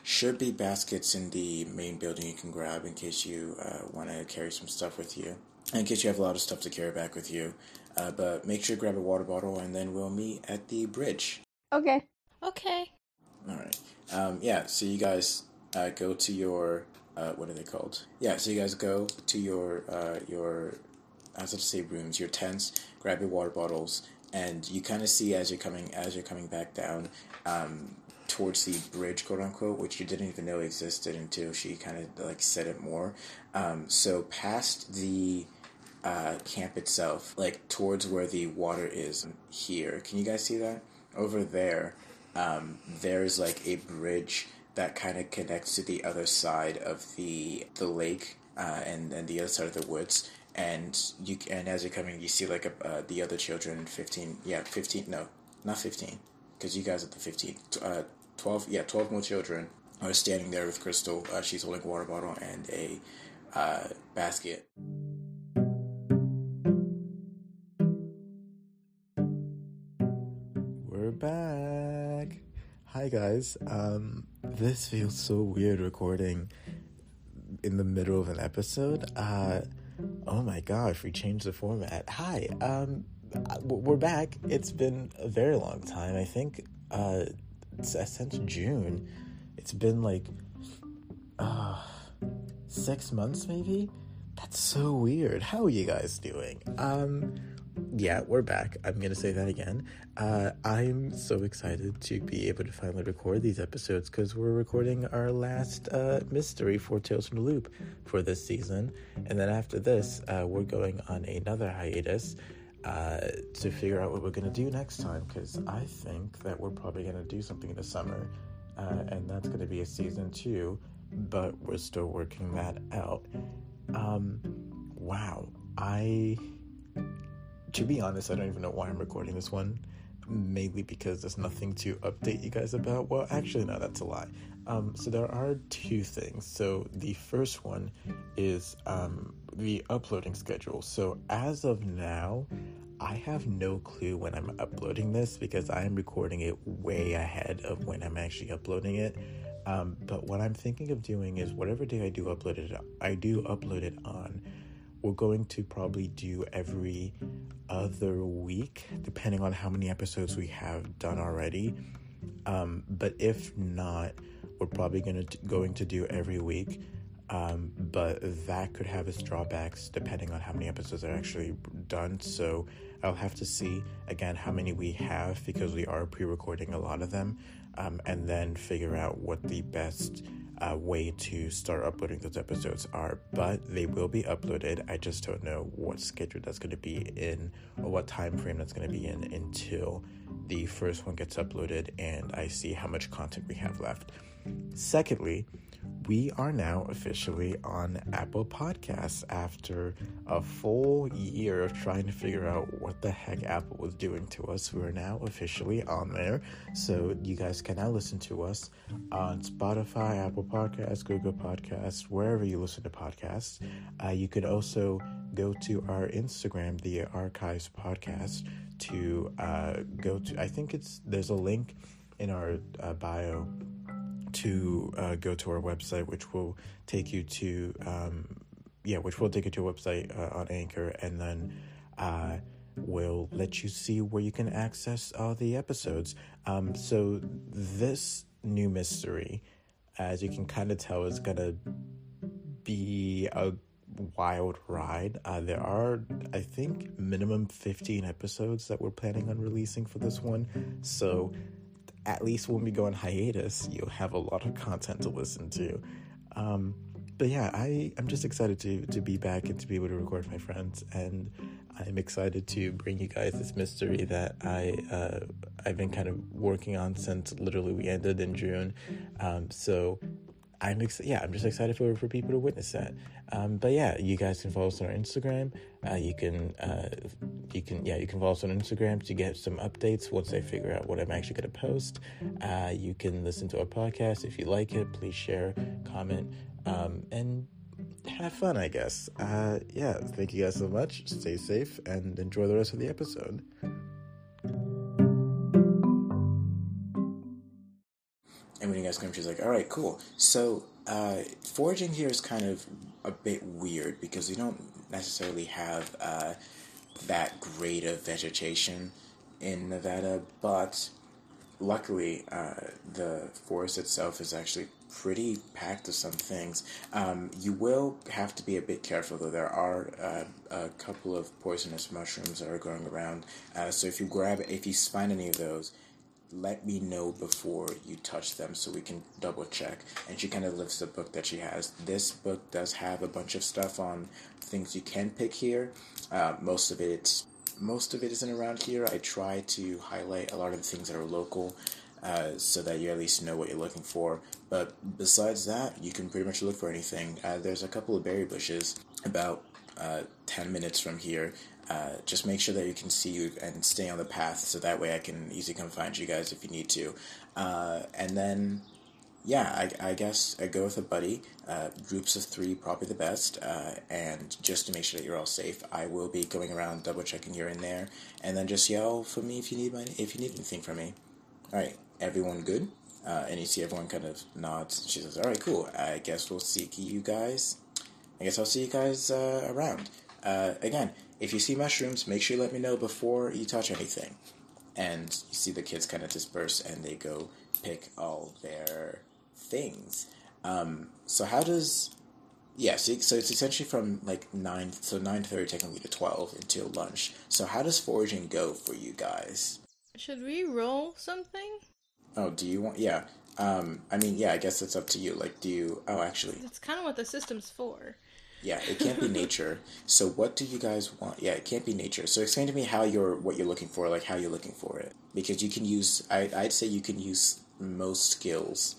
should be baskets in the main building you can grab in case you uh, want to carry some stuff with you. In case you have a lot of stuff to carry back with you. Uh, but make sure to grab a water bottle and then we'll meet at the bridge. Okay. Okay. All right. Um, yeah, so you guys uh, go to your, uh, what are they called? Yeah, so you guys go to your, uh, your, I was about to say rooms, your tents, grab your water bottles, and you kind of see as you're coming, as you're coming back down, um, towards the bridge, quote unquote, which you didn't even know existed until she kind of like said it more. Um, so past the, uh, camp itself, like towards where the water is here. Can you guys see that? Over there, um, there's like a bridge that kind of connects to the other side of the the lake uh, and and the other side of the woods. And you and as you're coming, you see like a, uh, the other children, fifteen, yeah, fifteen, no, not fifteen, because you guys are the fifteen, uh, twelve, yeah, twelve more children are standing there with Crystal. Uh, she's holding a water bottle and a uh, basket. Hi guys. Um this feels so weird recording in the middle of an episode. Uh oh my gosh, we changed the format. Hi. Um we're back. It's been a very long time. I think uh since June. It's been like uh 6 months maybe. That's so weird. How are you guys doing? Um yeah, we're back. I'm gonna say that again. Uh, I'm so excited to be able to finally record these episodes because we're recording our last uh, mystery for Tales from the Loop for this season, and then after this, uh, we're going on another hiatus uh, to figure out what we're gonna do next time. Because I think that we're probably gonna do something in the summer, uh, and that's gonna be a season two, but we're still working that out. Um, wow, I to be honest, I don't even know why I'm recording this one. Mainly because there's nothing to update you guys about. Well, actually, no, that's a lie. Um, so there are two things. So the first one is um, the uploading schedule. So as of now, I have no clue when I'm uploading this because I am recording it way ahead of when I'm actually uploading it. Um, but what I'm thinking of doing is whatever day I do upload it, I do upload it on we're going to probably do every other week, depending on how many episodes we have done already. Um, but if not, we're probably going to going to do every week. Um, but that could have its drawbacks depending on how many episodes are actually done. So I'll have to see again how many we have because we are pre-recording a lot of them, um, and then figure out what the best uh, way to start uploading those episodes are, but they will be uploaded. I just don't know what schedule that's going to be in or what time frame that's going to be in until the first one gets uploaded and I see how much content we have left. Secondly, we are now officially on Apple Podcasts after a full year of trying to figure out what the heck Apple was doing to us. We are now officially on there. So you guys can now listen to us on Spotify, Apple Podcasts, Google Podcasts, wherever you listen to podcasts. Uh, you could also go to our Instagram, the Archives Podcast, to uh, go to, I think it's, there's a link in our uh, bio to uh, go to our website, which will take you to um, yeah, which will take you to a website uh, on Anchor, and then uh, will let you see where you can access all the episodes. Um, so this new mystery, as you can kind of tell, is gonna be a wild ride. Uh, there are, I think, minimum 15 episodes that we're planning on releasing for this one. So at least when we go on hiatus, you'll have a lot of content to listen to. Um, but yeah, I, I'm just excited to, to be back and to be able to record my friends. And I'm excited to bring you guys this mystery that I, uh, I've been kind of working on since literally we ended in June. Um, so I'm ex- yeah, I'm just excited for, for people to witness that. Um, but yeah, you guys can follow us on our Instagram. Uh, you can uh, you can yeah you can follow us on Instagram to get some updates once I figure out what I'm actually going to post. Uh, you can listen to our podcast if you like it. Please share, comment, um, and have fun. I guess. Uh, yeah, thank you guys so much. Stay safe and enjoy the rest of the episode. And when you guys come, she's like, all right, cool. So, uh, foraging here is kind of a bit weird because we don't necessarily have uh, that great of vegetation in Nevada, but luckily, uh, the forest itself is actually pretty packed with some things. Um, you will have to be a bit careful, though. There are uh, a couple of poisonous mushrooms that are going around. Uh, so if you grab, if you find any of those, let me know before you touch them so we can double check. And she kind of lifts the book that she has. This book does have a bunch of stuff on things you can pick here. Uh, most of it, most of it isn't around here. I try to highlight a lot of the things that are local. Uh, so that you at least know what you're looking for. But besides that, you can pretty much look for anything. Uh, there's a couple of berry bushes about uh, 10 minutes from here uh, just make sure that you can see you and stay on the path so that way I can easily come find you guys if you need to. Uh, and then, yeah, I, I, guess I go with a buddy. Uh, groups of three, probably the best. Uh, and just to make sure that you're all safe, I will be going around double checking here and there. And then just yell for me if you need my, if you need anything from me. All right, everyone good? Uh, and you see everyone kind of nods. She says, "All right, cool. I guess we'll see you guys. I guess I'll see you guys around." again, if you see mushrooms, make sure you let me know before you touch anything. And you see the kids kind of disperse and they go pick all their things. Um, so how does yeah, so, so it's essentially from like nine, so nine thirty technically to twelve until lunch. So how does foraging go for you guys? Should we roll something? Oh, do you want? Yeah, um, I mean, yeah, I guess it's up to you. Like, do you? Oh, actually, that's kind of what the system's for. Yeah, it can't be nature. So what do you guys want? Yeah, it can't be nature. So explain to me how you're what you're looking for, like how you're looking for it. Because you can use I I'd say you can use most skills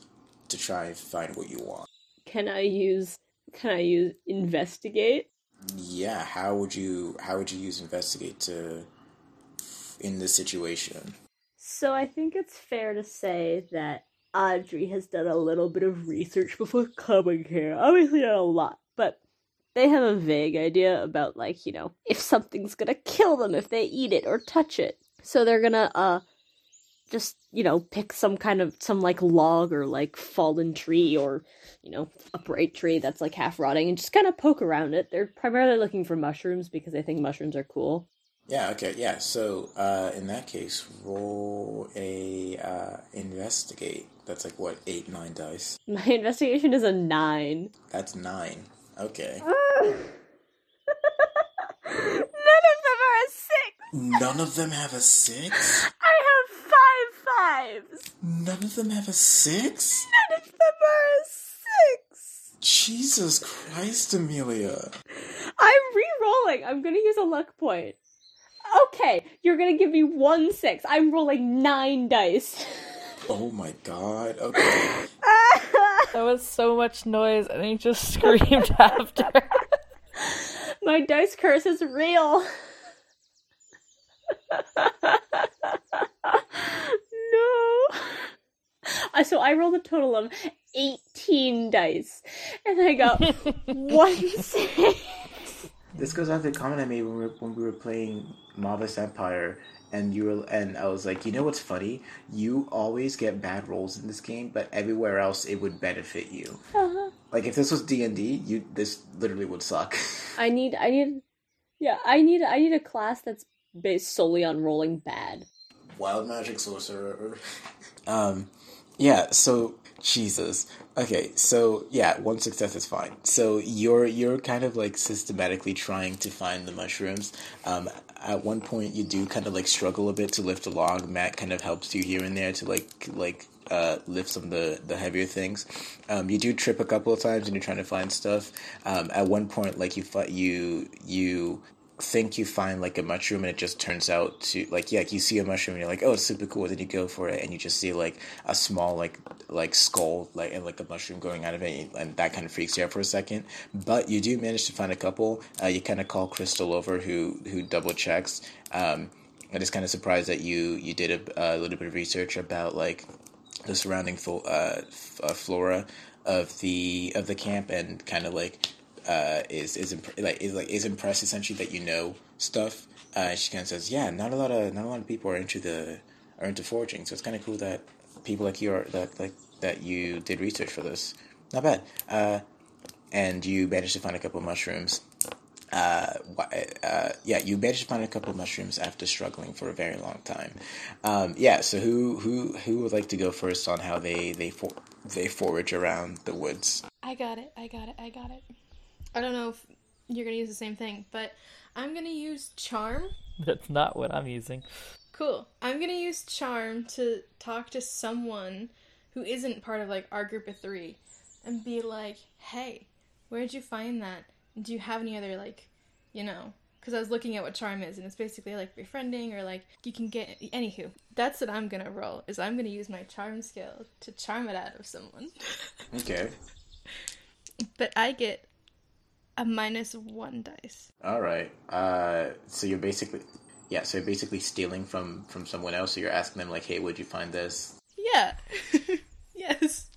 to try and find what you want. Can I use can I use investigate? Yeah, how would you how would you use investigate to in this situation? So I think it's fair to say that Audrey has done a little bit of research before coming here. Obviously not a lot, but they have a vague idea about like you know if something's gonna kill them if they eat it or touch it. So they're gonna uh just you know pick some kind of some like log or like fallen tree or you know upright tree that's like half rotting and just kind of poke around it. They're primarily looking for mushrooms because they think mushrooms are cool. Yeah okay yeah so uh in that case roll a uh investigate. That's like what eight nine dice? My investigation is a nine. That's nine Okay. None of them are a six. None of them have a six? I have five fives. None of them have a six? None of them are a six. Jesus Christ, Amelia. I'm re rolling. I'm going to use a luck point. Okay, you're going to give me one six. I'm rolling nine dice. Oh my god. Okay. There was so much noise, and he just screamed after. My dice curse is real. no. Uh, So I rolled a total of 18 dice, and I got one six. This goes off the comment I made when we were, when we were playing Marvelous Empire, and you were and I was like, you know what's funny? You always get bad rolls in this game, but everywhere else it would benefit you. Uh-huh. Like if this was D and D, you this literally would suck. I need, I need, yeah, I need, I need a class that's based solely on rolling bad. Wild magic sorcerer. um, yeah. So Jesus. Okay. So yeah, one success is fine. So you're you're kind of like systematically trying to find the mushrooms. Um, at one point, you do kind of like struggle a bit to lift a log. Matt kind of helps you here and there to like like uh, lift some of the, the heavier things. Um, you do trip a couple of times and you're trying to find stuff. Um, at one point, like you you you think you find like a mushroom and it just turns out to like yeah you see a mushroom and you're like oh it's super cool then you go for it and you just see like a small like like skull like and like a mushroom going out of it and that kind of freaks you out for a second. But you do manage to find a couple uh, you kind of call crystal over who who double checks. Um i'm just kind of surprised that you you did a, a little bit of research about like the surrounding flo- uh, f- uh, flora of the of the camp and kind of like uh, is is imp- like is like is impressed essentially that you know stuff. Uh, she kind of says, "Yeah, not a lot of not a lot of people are into the are into forging, so it's kind of cool that people like you are that like that you did research for this. Not bad. Uh, and you managed to find a couple of mushrooms. Uh, uh, yeah, you managed to find a couple of mushrooms after struggling for a very long time. Um, yeah, so who who who would like to go first on how they they for- they forage around the woods? I got it. I got it. I got it. I don't know if you're gonna use the same thing, but I'm gonna use charm. That's not what I'm using. Cool. I'm gonna use charm to talk to someone who isn't part of like our group of three, and be like, "Hey, where'd you find that? Do you have any other like, you know?" Because I was looking at what charm is, and it's basically like befriending or like you can get. Anywho, that's what I'm gonna roll. Is I'm gonna use my charm skill to charm it out of someone, Okay. but I get a minus one dice. All right. Uh, so you're basically, yeah. So you're basically stealing from from someone else. So you're asking them like, "Hey, where'd you find this?" Yeah. yes.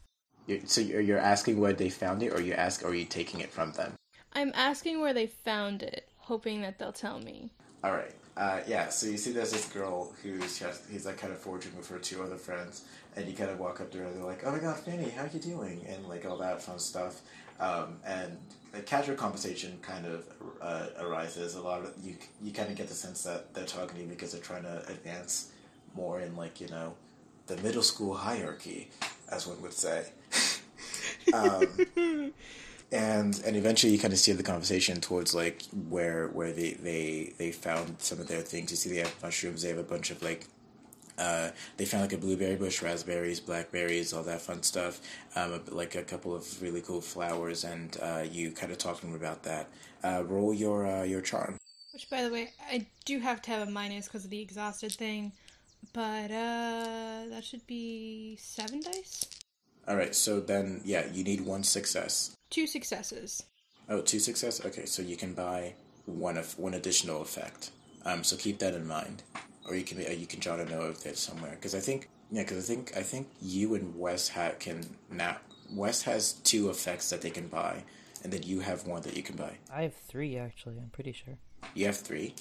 You're, so you're, you're asking where they found it, or you ask, or are you taking it from them? I'm asking where they found it, hoping that they'll tell me. All right. Uh, yeah. So you see, there's this girl who's just, he's like kind of forging with her two other friends, and you kind of walk up to her. and They're like, "Oh my God, Fanny, how are you doing?" And like all that fun stuff. Um, and a casual conversation kind of uh, arises. A lot of you you kind of get the sense that they're talking to you because they're trying to advance more in like you know the middle school hierarchy, as one would say. um, and and eventually you kind of steer the conversation towards like where where they they they found some of their things. You see, they have mushrooms. They have a bunch of like uh, they found like a blueberry bush, raspberries, blackberries, all that fun stuff. Um, like a couple of really cool flowers, and uh, you kind of talk to them about that. Uh, roll your uh, your charm. Which, by the way, I do have to have a minus because of the exhausted thing, but uh, that should be seven dice. All right, so then yeah, you need one success. Two successes. Oh, two success. Okay, so you can buy one of one additional effect. Um, so keep that in mind, or you can uh, you can jot a note of it somewhere because I think yeah, because I think I think you and Wes ha- can now. Wes has two effects that they can buy, and then you have one that you can buy. I have three actually. I'm pretty sure. You have three.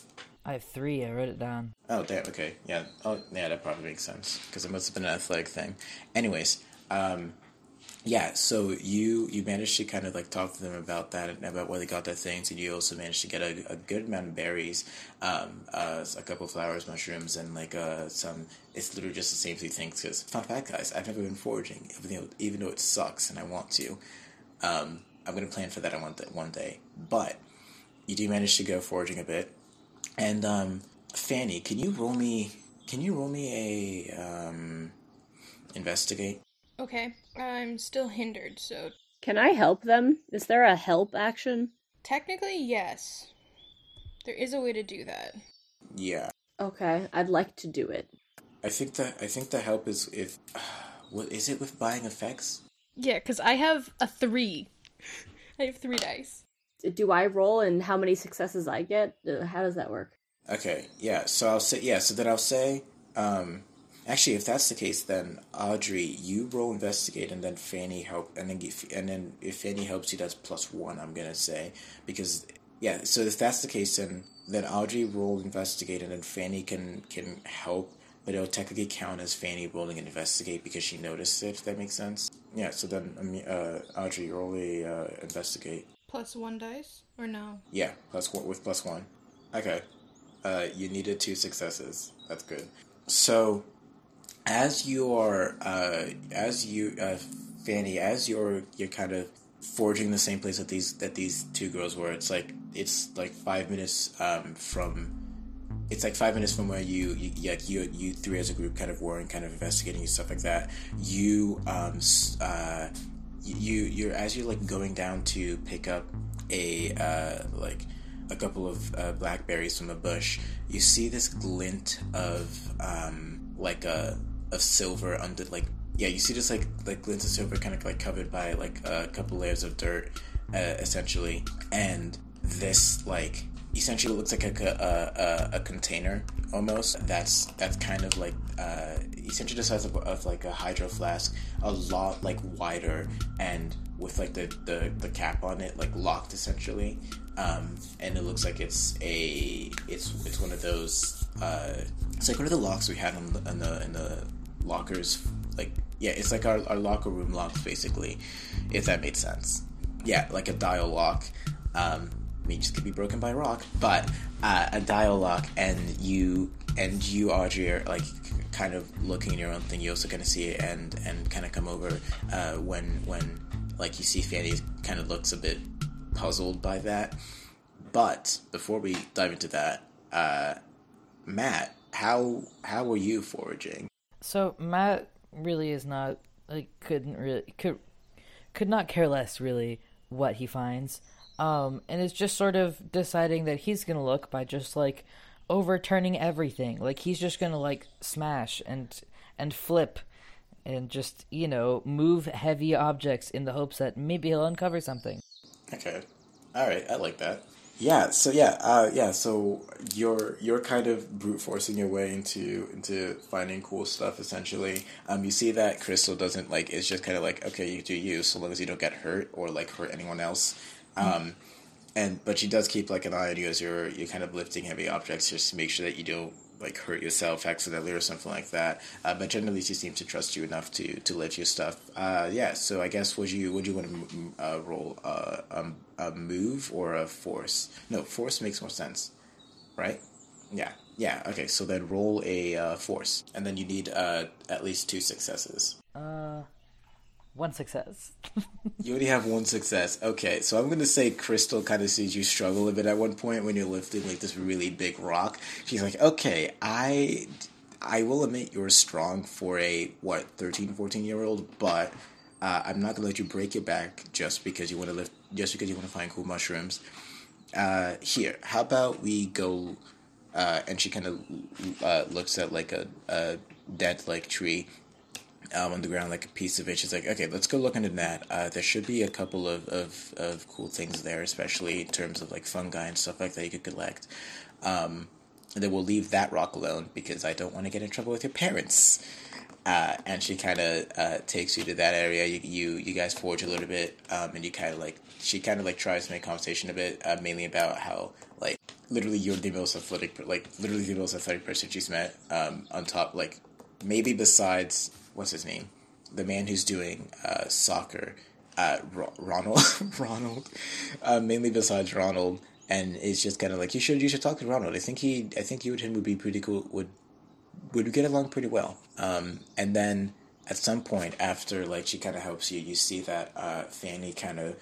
I have three. I wrote it down. Oh, damn. Okay. Yeah. Oh, yeah. That probably makes sense because it must have been an athletic thing. Anyways, um, yeah. So you you managed to kind of like talk to them about that and about where they got their things, and you also managed to get a, a good amount of berries, um, uh, a couple flowers, mushrooms, and like uh, some. It's literally just the same three things. Because fun fact, guys, I've never been foraging, even though even though it sucks and I want to. Um, I'm gonna plan for that on one, th- one day, but you do manage to go foraging a bit. And um, Fanny, can you roll me? Can you roll me a um, investigate? Okay, I'm still hindered, so Can I help them? Is there a help action? technically, yes. There is a way to do that. Yeah, Okay, I'd like to do it. I think that I think the help is if what is it with buying effects? Yeah, because I have a three. I have three dice. Do I roll and how many successes I get? Uh, How does that work? Okay, yeah. So I'll say yeah. So then I'll say, um, actually, if that's the case, then Audrey, you roll investigate, and then Fanny help, and then if, and then if Fanny helps you, that's plus one. I'm gonna say because yeah. So if that's the case, then then Audrey roll investigate, and then Fanny can can help, but it'll technically count as Fanny rolling and investigate because she noticed it. If that makes sense. Yeah. So then um, uh, Audrey roll a uh, investigate. Plus one dice? Or no? Yeah, plus one with plus one. Okay. Uh, you needed two successes. That's good. So, as you are, uh, as you, uh, Fanny, as you're, you're kind of forging the same place that these that these two girls were. It's like it's like five minutes um, from. It's like five minutes from where you, you, like you, you three as a group kind of were and kind of investigating and stuff like that. You um uh you you're as you're like going down to pick up a uh, like a couple of uh, blackberries from the bush, you see this glint of um, like a of silver under like yeah you see this like like glint of silver kind of like covered by like a couple layers of dirt uh, essentially. And this like essentially looks like a, a, a, a container almost. That's that's kind of like uh, essentially the size of, of like a hydro flask a lot like wider and with like the, the, the cap on it like locked essentially. Um, and it looks like it's a it's it's one of those uh, it's like one of the locks we had in the in the, in the lockers like yeah it's like our, our locker room locks basically if that made sense yeah like a dial lock um, I mean, just could be broken by rock, but uh, a dial lock, and you and you, Audrey, are like kind of looking in your own thing. You also kind of see it and and kind of come over uh, when when like you see Fanny kind of looks a bit puzzled by that. But before we dive into that, uh, Matt, how how were you foraging? So Matt really is not like couldn't really could could not care less really what he finds. Um and is just sort of deciding that he's going to look by just like overturning everything. Like he's just going to like smash and and flip and just, you know, move heavy objects in the hopes that maybe he'll uncover something. Okay. All right, I like that. Yeah, so yeah, uh, yeah, so you're you're kind of brute forcing your way into into finding cool stuff essentially. Um, you see that Crystal doesn't like it's just kind of like okay, you do you so long as you don't get hurt or like hurt anyone else. Um, and but she does keep like an eye on you as you're you're kind of lifting heavy objects just to make sure that you don't like hurt yourself accidentally or something like that. Uh, but generally, she seems to trust you enough to to lift your stuff. Uh, yeah. So I guess would you would you want to uh, roll uh, um, a move or a force? No, force makes more sense, right? Yeah. Yeah. Okay. So then roll a uh, force, and then you need uh, at least two successes. Uh one success. You only have one success. Okay, so I'm gonna say Crystal kind of sees you struggle a bit at one point when you're lifting like this really big rock. She's like, "Okay, I, I will admit you're strong for a what 13, 14 year old, but uh, I'm not gonna let you break your back just because you want to lift, just because you want to find cool mushrooms. Uh, here, how about we go?" Uh, and she kind of uh, looks at like a, a dead like tree um, on the ground, like a piece of it. She's like, okay, let's go look into that. Uh, there should be a couple of, of, of cool things there, especially in terms of like fungi and stuff like that you could collect. Um, and then we'll leave that rock alone because I don't want to get in trouble with your parents. Uh, and she kind of uh, takes you to that area. You, you you guys forge a little bit, um, and you kind of like she kind of like tries to make conversation a bit, uh, mainly about how like literally you're the most athletic, like literally the most athletic person she's met. Um, on top, like maybe besides what's his name, the man who's doing uh, soccer, uh, Ro- Ronald, Ronald, uh, mainly besides Ronald, and it's just kind of like you should you should talk to Ronald. I think he I think you and him would be pretty cool. Would would get along pretty well. Um, and then at some point after like she kind of helps you, you see that uh, Fanny kind of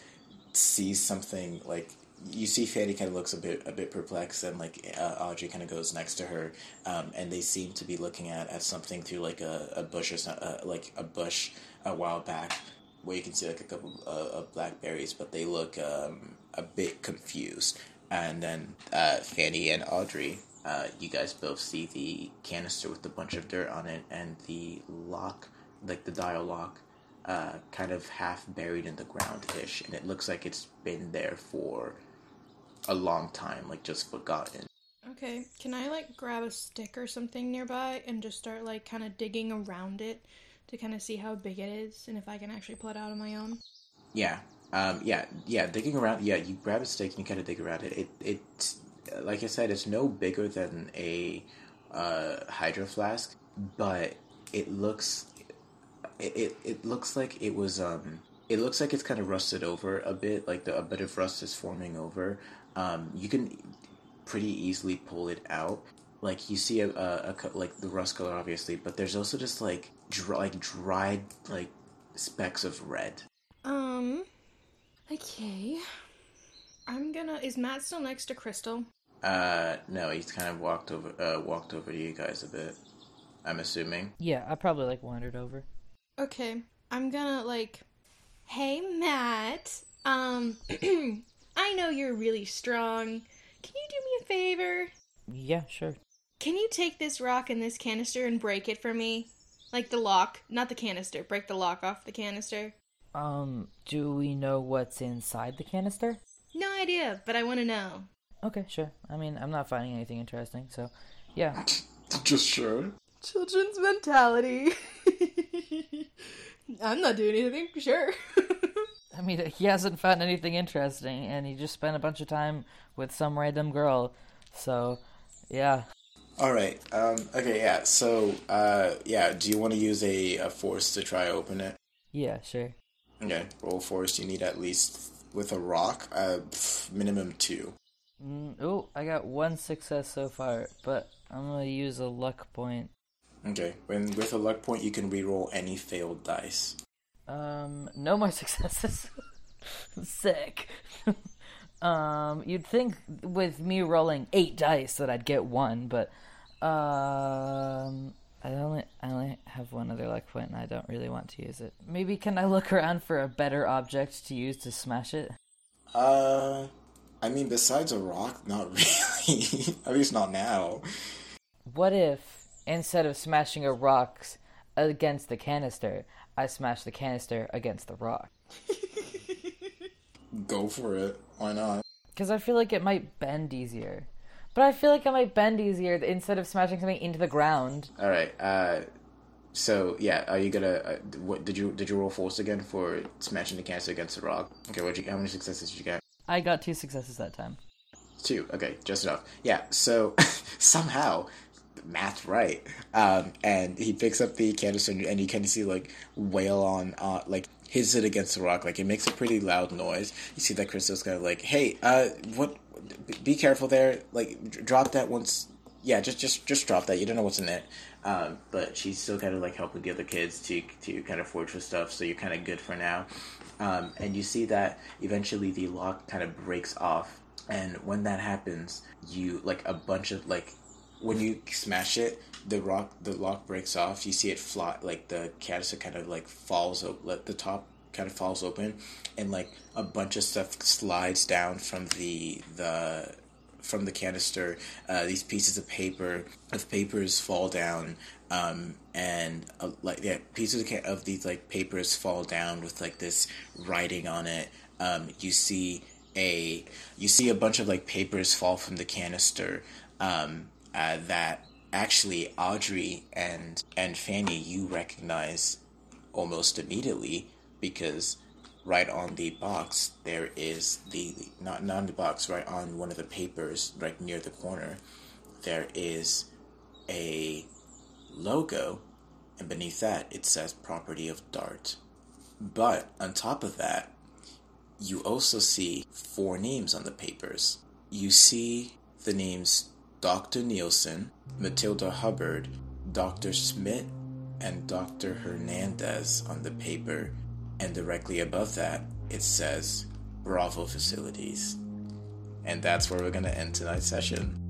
sees something like you see Fanny kind of looks a bit a bit perplexed, and like uh, Audrey kind of goes next to her, um, and they seem to be looking at, at something through like a, a bush or some, uh, like a bush a while back, where you can see like a couple uh, of blackberries, but they look um, a bit confused. And then uh, Fanny and Audrey, uh, you guys both see the canister with a bunch of dirt on it, and the lock, like the dial lock, uh, kind of half buried in the ground ish, and it looks like it's been there for a long time, like just forgotten. Okay, can I like grab a stick or something nearby and just start like kind of digging around it to kind of see how big it is and if I can actually pull it out on my own? Yeah, um, yeah, yeah. Digging around, yeah. You grab a stick and you kind of dig around it. It, it, like I said, it's no bigger than a uh, hydro flask, but it looks, it, it, it looks like it was, um, it looks like it's kind of rusted over a bit. Like the, a bit of rust is forming over. Um, you can pretty easily pull it out. Like you see a, a, a like the rust color, obviously, but there's also just like dry, like dried like specks of red. Um, okay. I'm gonna. Is Matt still next to Crystal? Uh, no, he's kind of walked over, uh, walked over to you guys a bit. I'm assuming. Yeah, I probably like wandered over. Okay, I'm gonna like, hey Matt, um, I know you're really strong. Can you do me a favor? Yeah, sure. Can you take this rock and this canister and break it for me? Like the lock, not the canister. Break the lock off the canister. Um, do we know what's inside the canister? No idea, but I want to know. Okay, sure. I mean, I'm not finding anything interesting, so yeah. Just sure. Children's mentality. I'm not doing anything, sure. I mean, he hasn't found anything interesting, and he just spent a bunch of time with some random girl. So, yeah. All right. Um. Okay. Yeah. So. Uh. Yeah. Do you want to use a, a force to try open it? Yeah, sure. Okay. Roll force. You need at least with a rock. Uh. pff, minimum two. Mm, oh, I got one success so far, but I'm gonna use a luck point. Okay. When with a luck point, you can reroll any failed dice. Um, no more successes. Sick. um, you'd think with me rolling eight dice that I'd get one, but um, I only I only have one other luck point, and I don't really want to use it. Maybe can I look around for a better object to use to smash it? Uh. I mean, besides a rock, not really. at least not now. What if instead of smashing a rock against the canister, I smash the canister against the rock? Go for it. Why not? Because I feel like it might bend easier. But I feel like it might bend easier instead of smashing something into the ground. All right. Uh. So yeah, are you gonna? Uh, what did you did you roll force again for smashing the canister against the rock? Okay. What you? How many successes did you get? I got two successes that time. Two. Okay, just enough. Yeah. So somehow, math right. Um, and he picks up the canister, and you of see like wail on, uh, like hits it against the rock. Like it makes a pretty loud noise. You see that Crystal's kind of like, "Hey, uh, what? Be careful there. Like, drop that once. Yeah, just just just drop that. You don't know what's in it." Um, but she's still kind of like helping the other kids to to kind of forge for stuff. So you're kind of good for now. Um, and you see that eventually the lock kind of breaks off and when that happens you like a bunch of like when you smash it the rock the lock breaks off. You see it fly like the canister kind of like falls open let the top kind of falls open and like a bunch of stuff slides down from the the from the canister. Uh, these pieces of paper of papers fall down um, and uh, like yeah pieces of, of these like papers fall down with like this writing on it. Um, you see a you see a bunch of like papers fall from the canister. Um, uh, that actually Audrey and and Fanny you recognize almost immediately because right on the box there is the not not on the box right on one of the papers right near the corner there is a logo and beneath that it says property of dart. But on top of that you also see four names on the papers. You see the names dr nielsen matilda hubbard dr smith and dr hernandez on the paper. And directly above that it says bravo facilities. And that's where we're going to end tonight's session